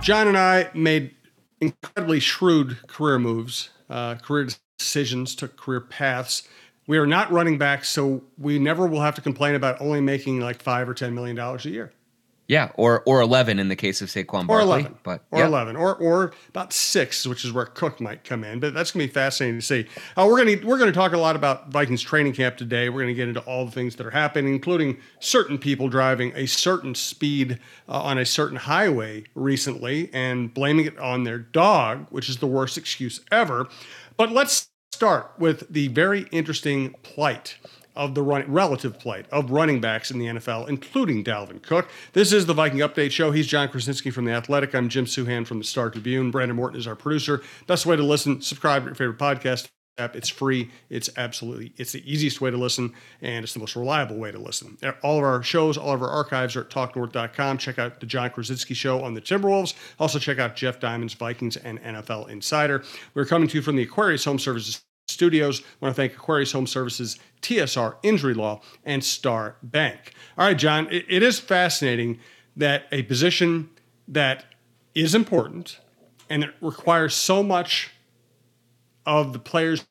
Jon and I made incredibly shrewd career moves, uh, career decisions, took career paths. We are not running back, so we never will have to complain about only making like five or ten million dollars a year. Yeah, or or eleven in the case of Saquon Barkley, or eleven, but or yeah. eleven, or or about six, which is where Cook might come in. But that's going to be fascinating to see. Uh, we're going to we're going to talk a lot about Vikings training camp today. We're going to get into all the things that are happening, including certain people driving a certain speed uh, on a certain highway recently and blaming it on their dog, which is the worst excuse ever. But let's start with the very interesting plight of the run, relative plight of running backs in the NFL, including Dalvin Cook. This is the Viking Update Show. He's Jon Krawczynski from The Athletic. I'm Jim Souhan from the Star Tribune. Brandon Morton is our producer. Best way to listen, subscribe to your favorite podcast app. It's free. It's absolutely, it's the easiest way to listen, and it's the most reliable way to listen. All of our shows, all of our archives are at talknorth.com. Check out the Jon Krawczynski Show on the Timberwolves. Also check out Jeff Diamond's Vikings and NFL Insider. We're coming to you from the Aquarius Home Services Studios. I want to thank Aquarius Home Services, TSR Injury Law, and Star Bank. All right, Jon, it, it is fascinating that a position that is important and it requires so much of the players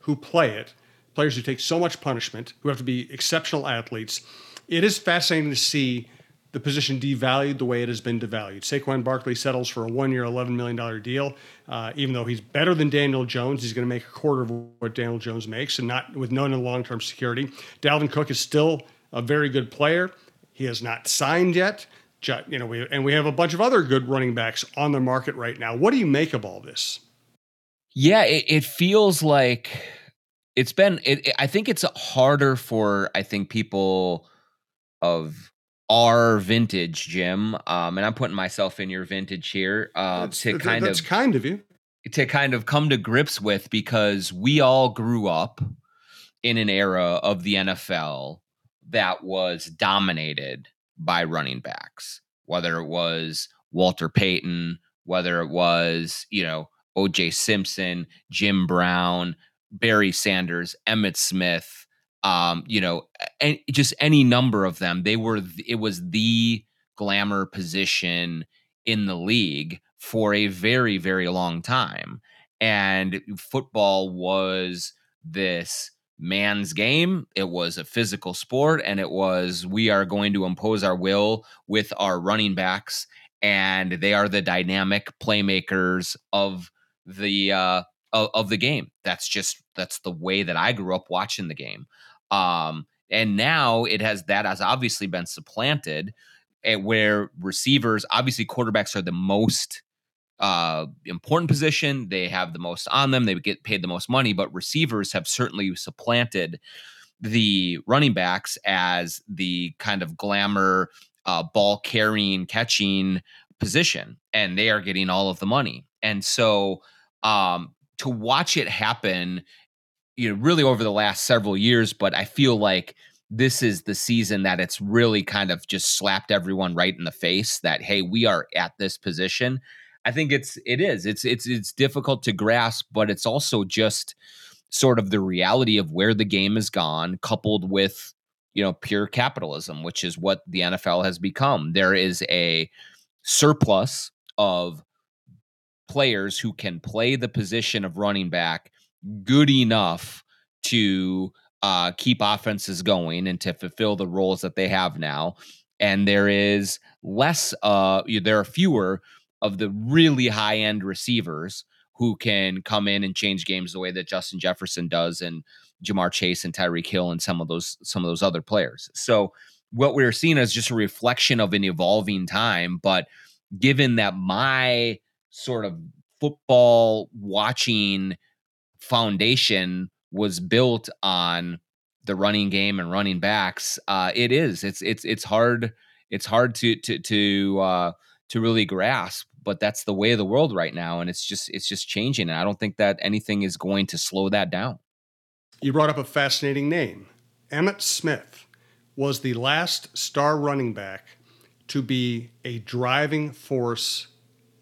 who play it, players who take so much punishment, who have to be exceptional athletes. It is fascinating to see the position devalued the way it has been devalued. Saquon Barkley settles for a one-year, $11 million deal. Uh, even though he's better than Daniel Jones, he's going to make a quarter of what Daniel Jones makes, and not with no long-term security. Dalvin Cook is still a very good player. He has not signed yet. You know, we, and we have a bunch of other good running backs on the market right now. What do you make of all this? Yeah, it, it feels like it's been. It, I think it's harder for I think people of our vintage, Jim, um, and I'm putting myself in your vintage here uh, to kind that's of kind of you to kind of come to grips with because we all grew up in an era of the NFL that was dominated by running backs, whether it was Walter Payton, whether it was you know O.J. Simpson, Jim Brown, Barry Sanders, Emmitt Smith um, you know, and just any number of them. They were it was the glamour position in the league for a very very long time, and football was this man's game. It was a physical sport, and it was we are going to impose our will with our running backs, and they are the dynamic playmakers of the uh, of, of the game. That's just that's the way that I grew up watching the game. Um, and now it has that has obviously been supplanted eh, where receivers, obviously quarterbacks are the most uh, important position. They have the most on them. They get paid the most money, but receivers have certainly supplanted the running backs as the kind of glamour uh, ball carrying, catching position, and they are getting all of the money. And so um, to watch it happen you know, really over the last several years, but I feel like this is the season that it's really kind of just slapped everyone right in the face that hey, we are at this position. I think it's it is. It's it's it's difficult to grasp, but it's also just sort of the reality of where the game has gone coupled with you know pure capitalism, which is what the NFL has become. There is a surplus of players who can play the position of running back good enough to uh, keep offenses going and to fulfill the roles that they have now. And there is less, uh, there are fewer of the really high end receivers who can come in and change games the way that Justin Jefferson does and Ja'Marr Chase and Tyreek Hill and some of those some of those other players. So what we're seeing is just a reflection of an evolving time. But given that my sort of football watching foundation was built on the running game and running backs, uh, it is. It's it's it's hard. It's hard to to to uh, to really grasp, but that's the way of the world right now, and it's just it's just changing. And I don't think that anything is going to slow that down. You brought up a fascinating name. Emmitt Smith was the last star running back to be a driving force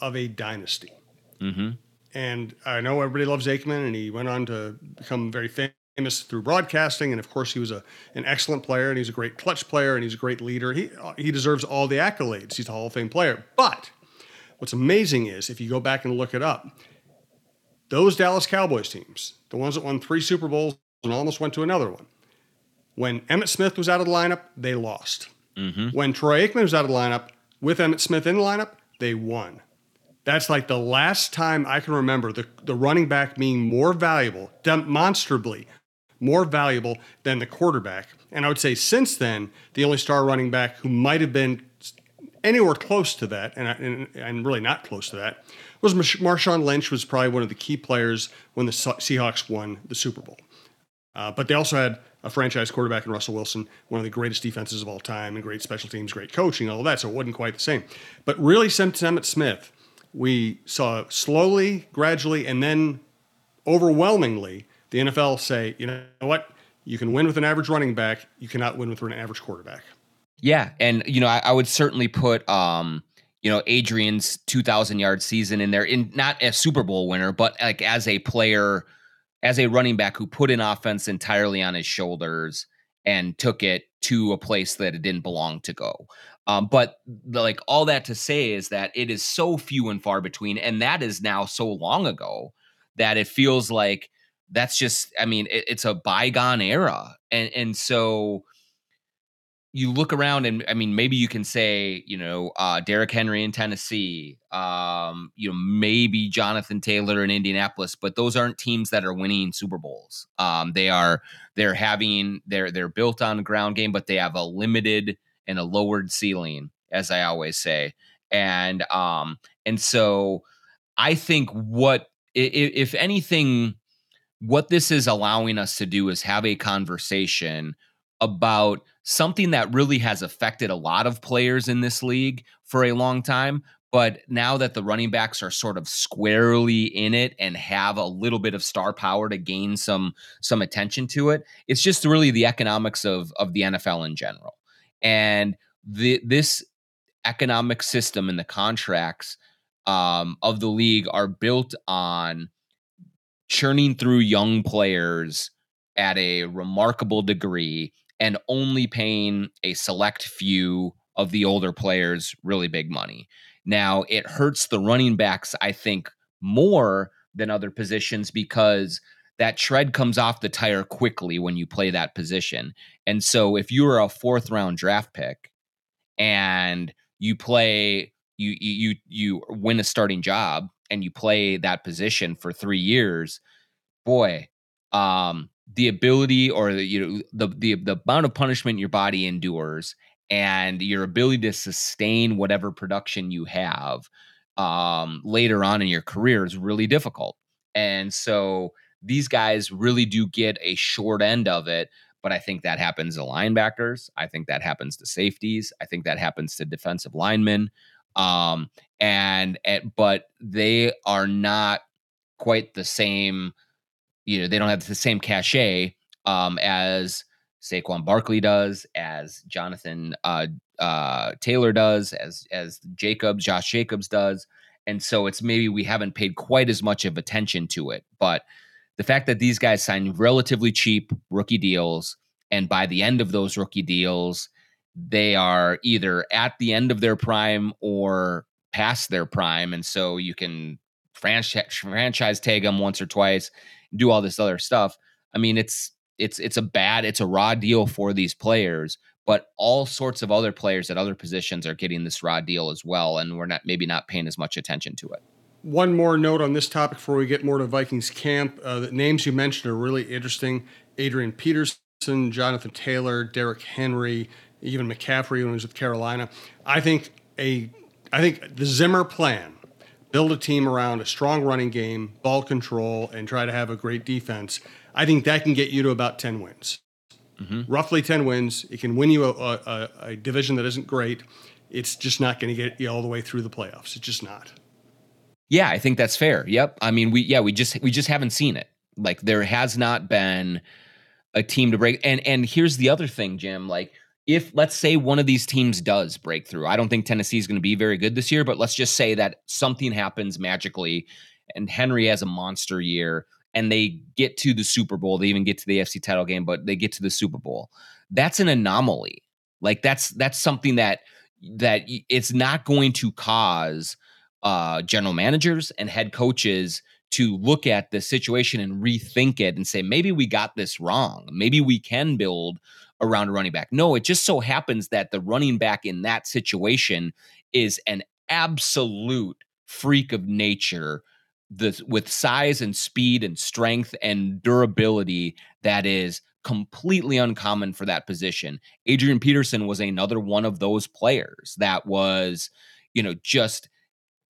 of a dynasty. Mm-hmm. And I know everybody loves Aikman, and he went on to become very famous through broadcasting. And of course, he was a, an excellent player, and he's a great clutch player, and he's a great leader. He, he deserves all the accolades. He's a Hall of Fame player. But what's amazing is if you go back and look it up, those Dallas Cowboys teams, the ones that won three Super Bowls and almost went to another one, when Emmitt Smith was out of the lineup, they lost. Mm-hmm. When Troy Aikman was out of the lineup, with Emmitt Smith in the lineup, they won. That's like the last time I can remember the, the running back being more valuable, demonstrably more valuable than the quarterback. And I would say since then, the only star running back who might have been anywhere close to that, and, and, and really not close to that, was Marshawn Lynch was probably one of the key players when the Seahawks won the Super Bowl. Uh, but they also had a franchise quarterback in Russell Wilson, one of the greatest defenses of all time, and great special teams, great coaching, all of that. So it wasn't quite the same. But really, since Emmitt Smith, we saw slowly, gradually, and then overwhelmingly the NFL say, you know what, you can win with an average running back, you cannot win with an average quarterback. Yeah, and you know, I, I would certainly put um, you know, Adrian's 2000 yard season in there in not a Super Bowl winner, but like as a player as a running back who put an offense entirely on his shoulders and took it to a place that it didn't belong to go. Um, but the, like all that to say is that it is so few and far between, and that is now so long ago that it feels like that's just. I mean, it, it's a bygone era, and and so you look around and I mean, maybe you can say, you know, uh, Derrick Henry in Tennessee, um, you know, maybe Jonathan Taylor in Indianapolis, but those aren't teams that are winning Super Bowls. Um, they are they're having they're they're built on ground game, but they have a limited and a lowered ceiling, as I always say. And um, and so I think what if, if anything, what this is allowing us to do is have a conversation about something that really has affected a lot of players in this league for a long time. But now that the running backs are sort of squarely in it and have a little bit of star power to gain some some attention to it, it's just really the economics of of the NFL in general. And the this economic system and the contracts um, of the league are built on churning through young players at a remarkable degree and only paying a select few of the older players really big money. Now, it hurts the running backs, I think, more than other positions because that tread comes off the tire quickly when you play that position. And so if you're a fourth round draft pick and you play you you you win a starting job and you play that position for 3 years, boy, um the ability or the you know the the the amount of punishment your body endures and your ability to sustain whatever production you have um, later on in your career is really difficult. And so these guys really do get a short end of it. But I think that happens to linebackers. I think that happens to safeties. I think that happens to defensive linemen. Um, and, and but they are not quite the same you know they don't have the same cachet um, as Saquon Barkley does, as Jonathan uh, uh, Taylor does, as as Jacobs, Josh Jacobs does, and so it's maybe we haven't paid quite as much of attention to it. But the fact that these guys sign relatively cheap rookie deals, and by the end of those rookie deals, they are either at the end of their prime or past their prime, and so you can franchise franchise tag them once or twice do all this other stuff. I mean, it's it's it's a bad, it's a raw deal for these players, but all sorts of other players at other positions are getting this raw deal as well, and we're not maybe not paying as much attention to it. One more note on this topic before we get more to Vikings camp. Uh, the names you mentioned are really interesting. Adrian Peterson, Jonathan Taylor, Derrick Henry, even McCaffrey when he was with Carolina. I think a I think the Zimmer plan build a team around a strong running game, ball control, and try to have a great defense, I think that can get you to about 10 wins. Mm-hmm. Roughly 10 wins. It can win you a, a, a division that isn't great. It's just not going to get you all the way through the playoffs. It's just not. Yeah, I think that's fair. Yep. I mean, we yeah, we just we just haven't seen it. Like there has not been a team to break. And and here's the other thing, Jim. Like if let's say one of these teams does break through, I don't think Tennessee is going to be very good this year, but let's just say that something happens magically and Henry has a monster year and they get to the Super Bowl, they even get to the AFC title game, but they get to the Super Bowl. That's an anomaly. Like that's that's something that that it's not going to cause uh, general managers and head coaches to look at the situation and rethink it and say, maybe we got this wrong. Maybe we can build around a running back. No, it just so happens that the running back in that situation is an absolute freak of nature with size and speed and strength and durability that is completely uncommon for that position. Adrian Peterson was another one of those players that was, you know, just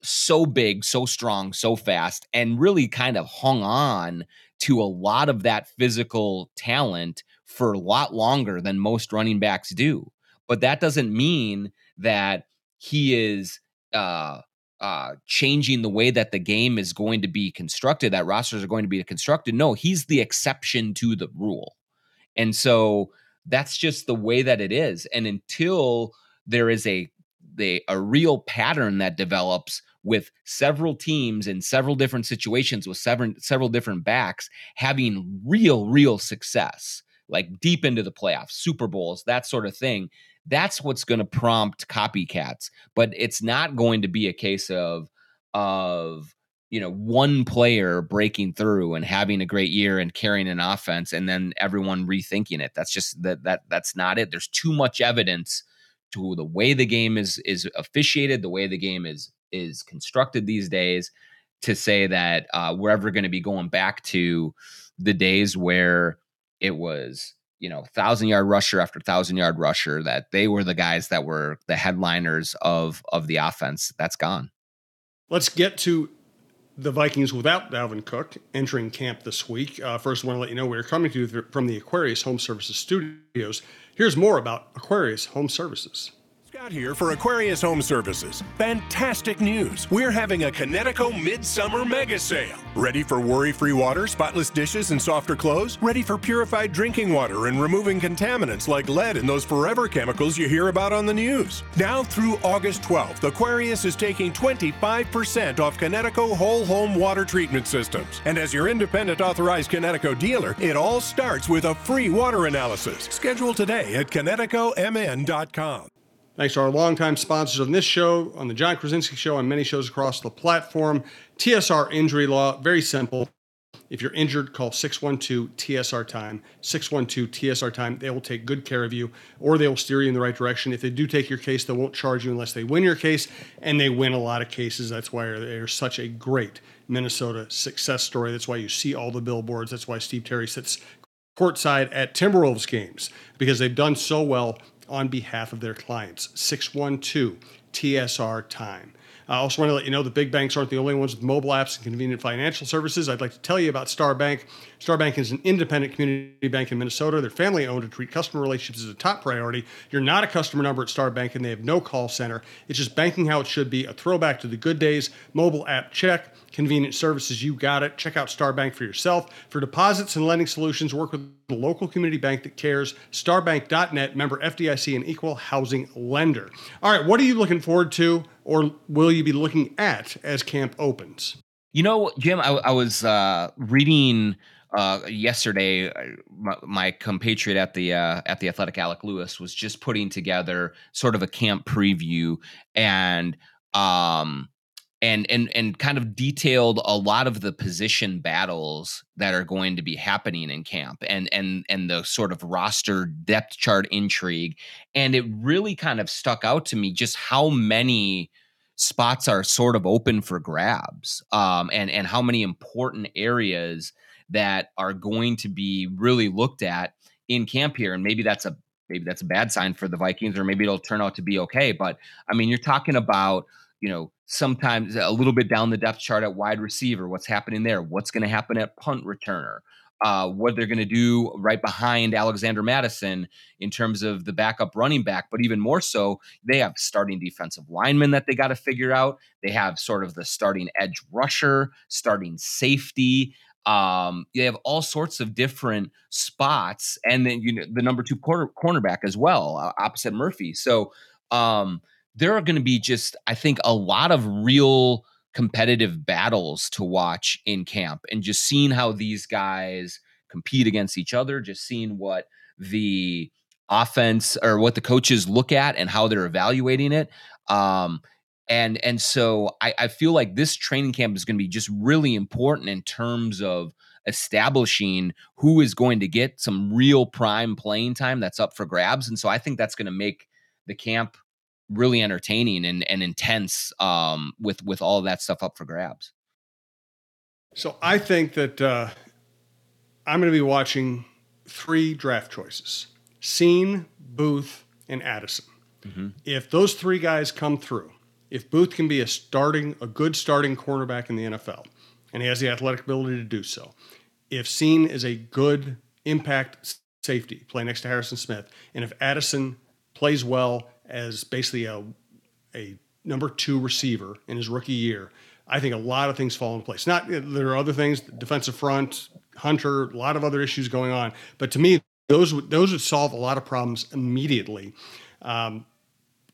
so big, so strong, so fast, and really kind of hung on to a lot of that physical talent for a lot longer than most running backs do. But that doesn't mean that he is uh, uh, changing the way that the game is going to be constructed, that rosters are going to be constructed. No, he's the exception to the rule. And so that's just the way that it is. And until there is a the a real pattern that develops with several teams in several different situations with several several different backs having real real success like deep into the playoffs super bowls that sort of thing that's what's going to prompt copycats. But it's not going to be a case of of you know one player breaking through and having a great year and carrying an offense and then everyone rethinking it. That's just that that that's not it. There's too much evidence to the way the game is is officiated the way the game is is constructed these days to say that uh, we're ever going to be going back to the days where it was you know thousand yard rusher after thousand yard rusher that they were the guys that were the headliners of of the offense that's gone let's get to the Vikings without Dalvin Cook entering camp this week. Uh, first, I want to let you know we're coming to you from the Aquarius Home Services Studios. Here's more about Aquarius Home Services. Scott here for Aquarius Home Services. Fantastic news! We're having a Kinetico Midsummer Mega Sale. Ready for worry free water, spotless dishes, and softer clothes? Ready for purified drinking water and removing contaminants like lead and those forever chemicals you hear about on the news? Now through August 12th, Aquarius is taking 25% off Kinetico whole home water treatment systems. And as your independent authorized Kinetico dealer, it all starts with a free water analysis. Schedule today at KineticoMN.com. Thanks to our longtime sponsors on this show, on the Jon Krawczynski Show, on many shows across the platform. TSR Injury Law, very simple. If you're injured, call 612 TSR Time. 612 TSR Time. They will take good care of you or they will steer you in the right direction. If they do take your case, they won't charge you unless they win your case, and they win a lot of cases. That's why they're such a great Minnesota success story. That's why you see all the billboards. That's why Steve Terry sits courtside at Timberwolves games because they've done so well on behalf of their clients. 612 TSR Time. I also want to let you know the big banks aren't the only ones with mobile apps and convenient financial services. I'd like to tell you about Star Bank. Star Bank is an independent community bank in Minnesota. They're family owned and treat customer relationships as a top priority. You're not a customer number at Star Bank and they have no call center. It's just banking how it should be, a throwback to the good days. Mobile app check, convenient services, you got it. Check out Star Bank for yourself. For deposits and lending solutions, work with the local community bank that cares. Starbank.net, member FDIC, and equal housing lender. All right, what are you looking forward to, or will you be looking at as camp opens? You know, Jim, I, I was uh, reading uh, yesterday. Uh, my, my, compatriot at the uh, at the Athletic, Alec Lewis, was just putting together sort of a camp preview, and um, and and and kind of detailed a lot of the position battles that are going to be happening in camp and and and the sort of roster depth chart intrigue. And it really kind of stuck out to me just how many spots are sort of open for grabs um, and and how many important areas that are going to be really looked at in camp here. And maybe that's a maybe that's a bad sign for the Vikings or maybe it'll turn out to be okay. But I mean you're talking about you know sometimes a little bit down the depth chart at wide receiver. What's happening there? What's going to happen at punt returner? Uh, what they're going to do right behind Alexander Mattison in terms of the backup running back, but even more so, they have starting defensive linemen that they got to figure out. They have sort of the starting edge rusher, starting safety. Um, they have all sorts of different spots, and then you know the number two corner, cornerback as well, uh, opposite Murphy. So um, there are going to be just, I think, a lot of real competitive battles to watch in camp and just seeing how these guys compete against each other, just seeing what the offense or what the coaches look at and how they're evaluating it. Um, and and so I, I feel like this training camp is going to be just really important in terms of establishing who is going to get some real prime playing time that's up for grabs. And so I think that's going to make the camp really entertaining and, and intense um, with with all that stuff up for grabs. So I think that uh, I'm going to be watching three draft choices: Cine, Booth, and Addison. Mm-hmm. If those three guys come through, if Booth can be a starting, a good starting cornerback in the NFL, and he has the athletic ability to do so, if Cine is a good impact safety, play next to Harrison Smith, and if Addison plays well as basically a a number two receiver in his rookie year, I think a lot of things fall into place. Not there are other things, defensive front, Hunter, a lot of other issues going on, but to me, those those would solve a lot of problems immediately. Um,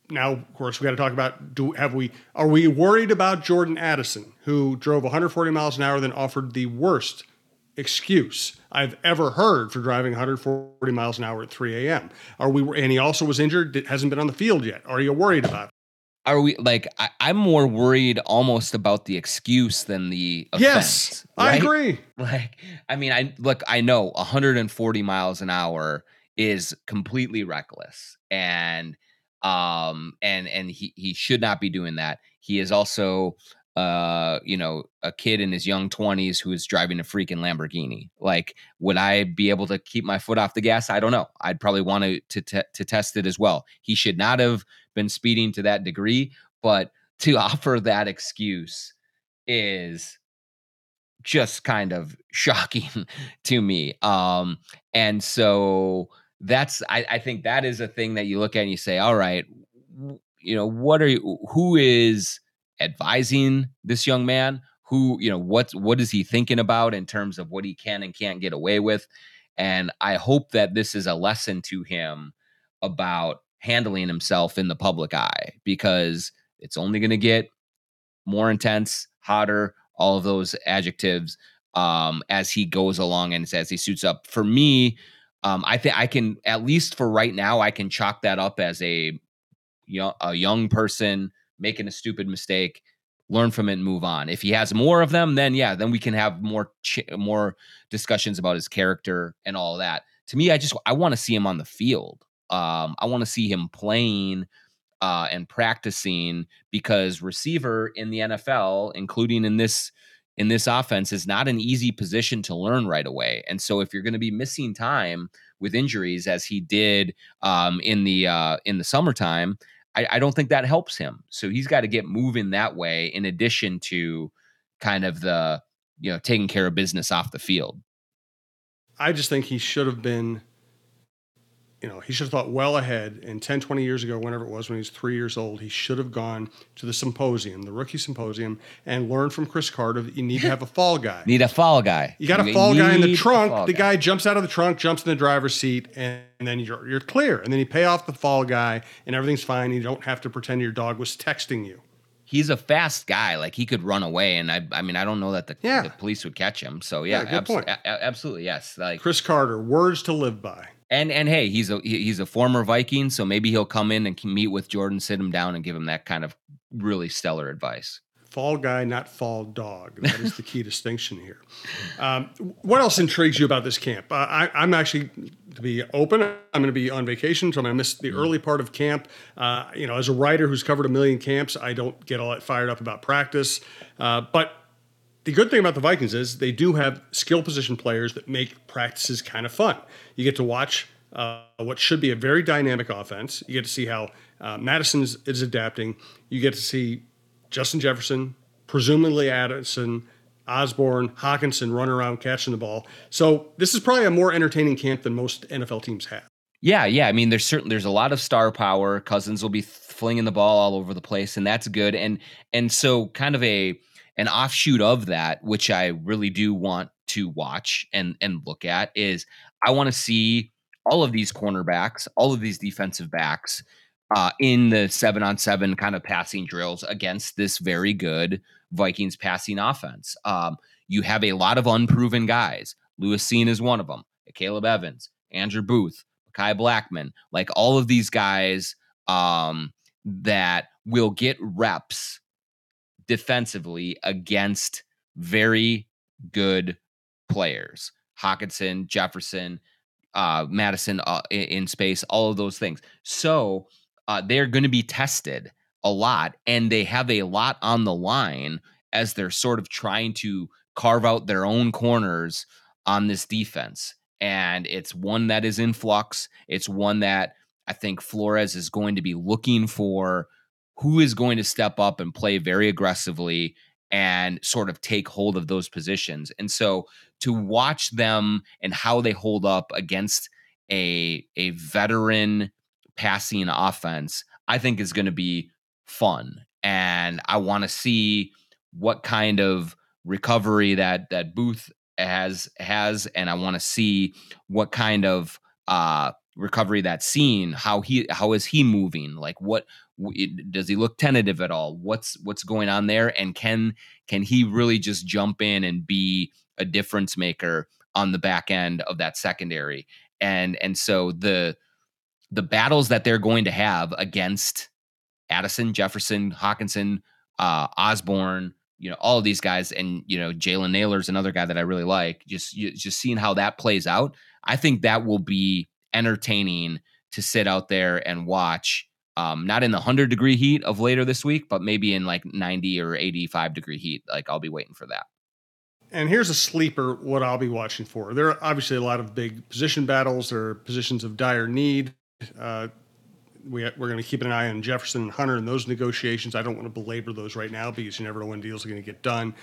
now, of course, we got to talk about do have we are we worried about Jordan Addison, who drove 140 miles an hour, then offered the worst excuse I've ever heard for driving 140 miles an hour at 3 a.m. Are we? And he also was injured. Hasn't been on the field yet. Are you worried about? It? Are we like? I, am more worried almost about the excuse than the offense. Yes, right? I agree. Like, I mean, I look. I know 140 miles an hour is completely reckless, and um, and and he he should not be doing that. He is also uh, you know, a kid in his young 20s who is driving a freaking Lamborghini. Like, would I be able to keep my foot off the gas? I don't know. I'd probably want to to, to test it as well. He should not have been speeding to that degree, but to offer that excuse is just kind of shocking to me. Um, and so that's I, I think that is a thing that you look at and you say, all right, you know, what are you who is advising this young man who you know what what is he thinking about in terms of what he can and can't get away with? And i hope that this is a lesson to him about handling himself in the public eye because it's only going to get more intense hotter all of those adjectives um, as he goes along and as he suits up. For me um, i think i can at least for right now i can chalk that up as a you know a young person making a stupid mistake, learn from it and move on. If he has more of them, then yeah, then we can have more ch- more discussions about his character and all that. To me, I just I want to see him on the field. Um, I want to see him playing uh, and practicing because receiver in the NFL, including in this in this offense, is not an easy position to learn right away. And so, if you're going to be missing time with injuries, as he did um, in the uh, in the summertime, I, I don't think that helps him. So he's got to get moving that way in addition to kind of the, you know, taking care of business off the field. I just think he should have been, you know, he should have thought well ahead. And 10, 20 years ago, whenever it was, when he was three years old, he should have gone to the symposium, the rookie symposium, and learned from Cris Carter that you need to have a fall guy. need a fall guy. You got a fall guy in the trunk. The guy. guy jumps out of the trunk, jumps in the driver's seat, and and then you're you're clear. And then you pay off the fall guy, and everything's fine. You don't have to pretend your dog was texting you. He's a fast guy. Like he could run away, and I I mean I don't know that the, yeah. the police would catch him. So yeah, yeah abso- a- absolutely yes. Like Cris Carter, words to live by. And and hey, he's a he's a former Viking, so maybe he'll come in and meet with Jordan, sit him down, and give him that kind of really stellar advice fall guy, not fall dog. That is the key distinction here. Um, what else intrigues you about this camp? Uh, I, am actually to be open. I'm going to be on vacation, so I'm going to miss the mm. early part of camp. Uh, you know, as a writer who's covered a million camps, I don't get all that fired up about practice. Uh, but the good thing about the Vikings is they do have skill position players that make practices kind of fun. You get to watch uh, what should be a very dynamic offense. You get to see how uh, Mattison is, adapting. You get to see Justin Jefferson, presumably Addison, Osborn, Hockenson run around catching the ball. So this is probably a more entertaining camp than most NFL teams have. Yeah, yeah. I mean, there's certain there's a lot of star power. Cousins will be flinging the ball all over the place, and that's good. And and so kind of a an offshoot of that, which I really do want to watch and and look at, is I want to see all of these cornerbacks, all of these defensive backs uh, in the seven on seven kind of passing drills against this very good Vikings passing offense. Um, you have a lot of unproven guys. Lewis Cine is one of them. Caleb Evans, Andrew Booth, Kai Blackmon, like all of these guys um, that will get reps defensively against very good players. Hockenson, Jefferson, uh, Mattison uh, in, in, space, all of those things. So uh, they're going to be tested a lot, and they have a lot on the line as they're sort of trying to carve out their own corners on this defense. And it's one that is in flux. It's one that I think Flores is going to be looking for who is going to step up and play very aggressively and sort of take hold of those positions. And so to watch them and how they hold up against a a veteran passing offense, I think is going to be fun. And I want to see what kind of recovery that that Booth has has and I want to see what kind of uh recovery that Cine how he how is he moving? Like what does he look tentative at all? What's what's going on there? And can can he really just jump in and be a difference maker on the back end of that secondary? And and so the the battles that they're going to have against Addison Jefferson Hockenson uh Osborn you know all of these guys and you know Jalen Nailor's another guy that I really like just just seeing how that plays out I think that will be entertaining to sit out there and watch. Um, not in the 100 degree heat of later this week, but maybe in like 90 or 85 degree heat. Like I'll be waiting for that. And here's a sleeper what I'll be watching for. There are obviously a lot of big position battles. There are positions of dire need. Uh, we, are going to keep an eye on Jefferson and Hunter in those negotiations. I don't want to belabor those right now because you never know when deals are going to get done.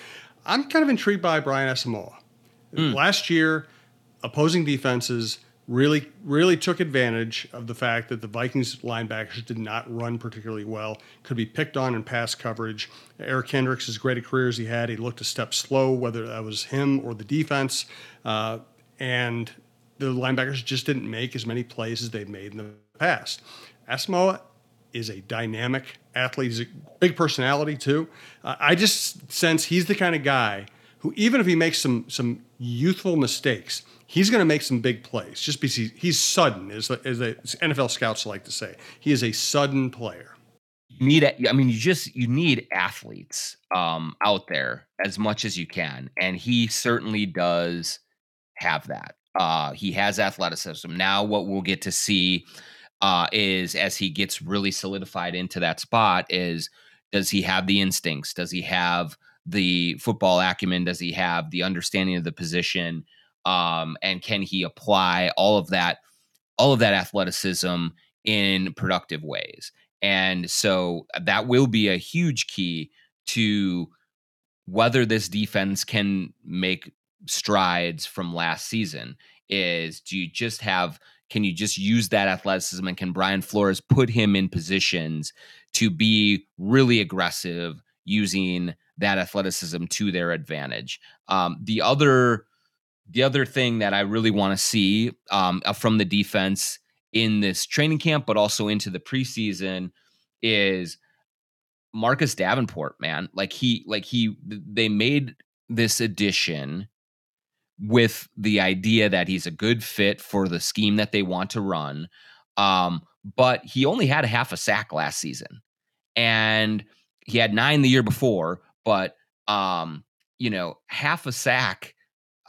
I'm kind of intrigued by Brian Asamoah. Mm. Last year, opposing defenses really really took advantage of the fact that the Vikings linebackers did not run particularly well, could be picked on in pass coverage. Eric Kendricks, as great a career as he had, he looked a step slow, whether that was him or the defense. Uh, and the linebackers just didn't make as many plays as they've made in the past. Asamoah is a dynamic athlete. He's a big personality too. Uh, I just sense he's the kind of guy who, even if he makes some some youthful mistakes, he's going to make some big plays just because he, he's sudden, as, as the NFL scouts like to say. He is a sudden player. You need, I mean, you just you need athletes um, out there as much as you can, and he certainly does have that. Uh, he has athleticism. Now, what we'll get to see uh, is as he gets really solidified into that spot, is does he have the instincts? Does he have the football acumen? Does he have the understanding of the position? um, and can he apply all of that all of that athleticism in productive ways and so uh, that will be a huge key to whether this defense can make strides from last season is do you just have can you just use that athleticism and can Brian Flores put him in positions to be really aggressive using that athleticism to their advantage um, the other the other thing that I really want to see um, uh, from the defense in this training camp, but also into the preseason, is Marcus Davenport. Man, like he, like he, they made this addition with the idea that he's a good fit for the scheme that they want to run. Um, but he only had a half a sack last season, and he had nine the year before. But um, you know, half a sack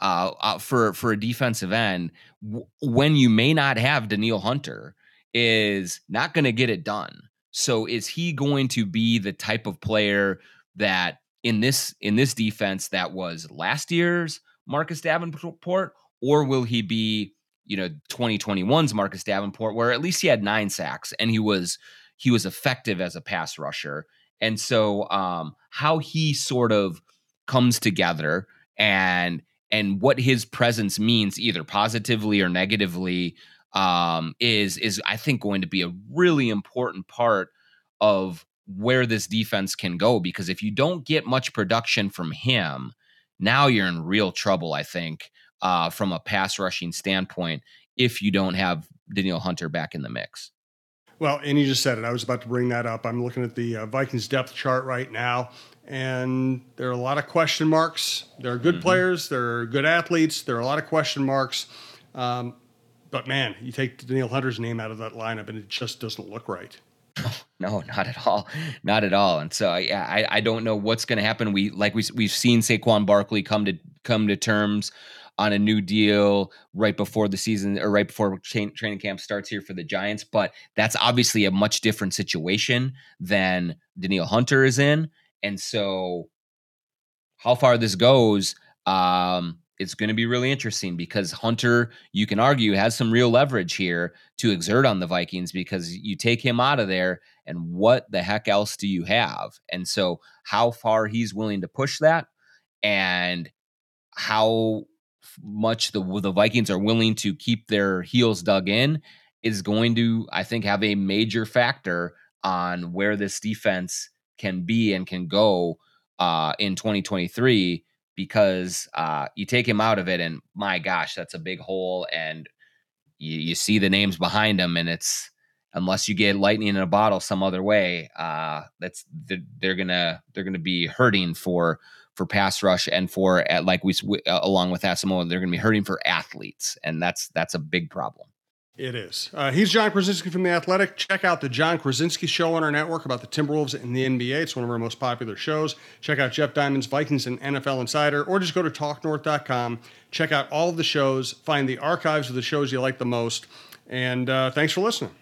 uh, uh, for for a defensive end w- when you may not have Danielle Hunter is not going to get it done. So is he going to be the type of player that in this in this defense that was last year's Marcus Davenport, or will he be you know 2021's Marcus Davenport, where at least he had nine sacks and he was he was effective as a pass rusher, and so um, how he sort of comes together and and what his presence means either positively or negatively um, is is I think going to be a really important part of where this defense can go because if you don't get much production from him, now you're in real trouble. I think uh, from a pass rushing standpoint if you don't have Danielle Hunter back in the mix. Well, and you just said it. I was about to bring that up. I'm looking at the uh, Vikings depth chart right now, and there are a lot of question marks. There are good mm-hmm. players, there are good athletes, there are a lot of question marks. Um, but man, you take Danielle Hunter's name out of that lineup, and it just doesn't look right. No, not at all, not at all. And so I, I, I don't know what's going to happen. We like we we've seen Saquon Barkley come to come to terms on a new deal right before the season or right before training camp starts here for the Giants. But that's obviously a much different situation than Danielle Hunter is in. And so how far this goes, um, it's going to be really interesting because Hunter, you can argue, has some real leverage here to exert on the Vikings because you take him out of there, and what the heck else do you have? And so, how far he's willing to push that, and how much the the Vikings are willing to keep their heels dug in is going to, I think, have a major factor on where this defense can be and can go uh, in 2023 because uh, you take him out of it and my gosh that's a big hole and you, you see the names behind him and it's unless you get lightning in a bottle some other way uh, that's they're, they're, gonna they're gonna be hurting for for pass rush and for like we uh, along with Asamoah, they're gonna be hurting for athletes and that's that's a big problem it is. Uh, he's Jon Krawczynski from The Athletic. Check out the Jon Krawczynski Show on our network about the Timberwolves and the NBA. It's one of our most popular shows. Check out Jeff Diamond's Vikings and NFL Insider, or just go to talknorth.com. Check out all of the shows, find the archives of the shows you like the most, and uh, thanks for listening.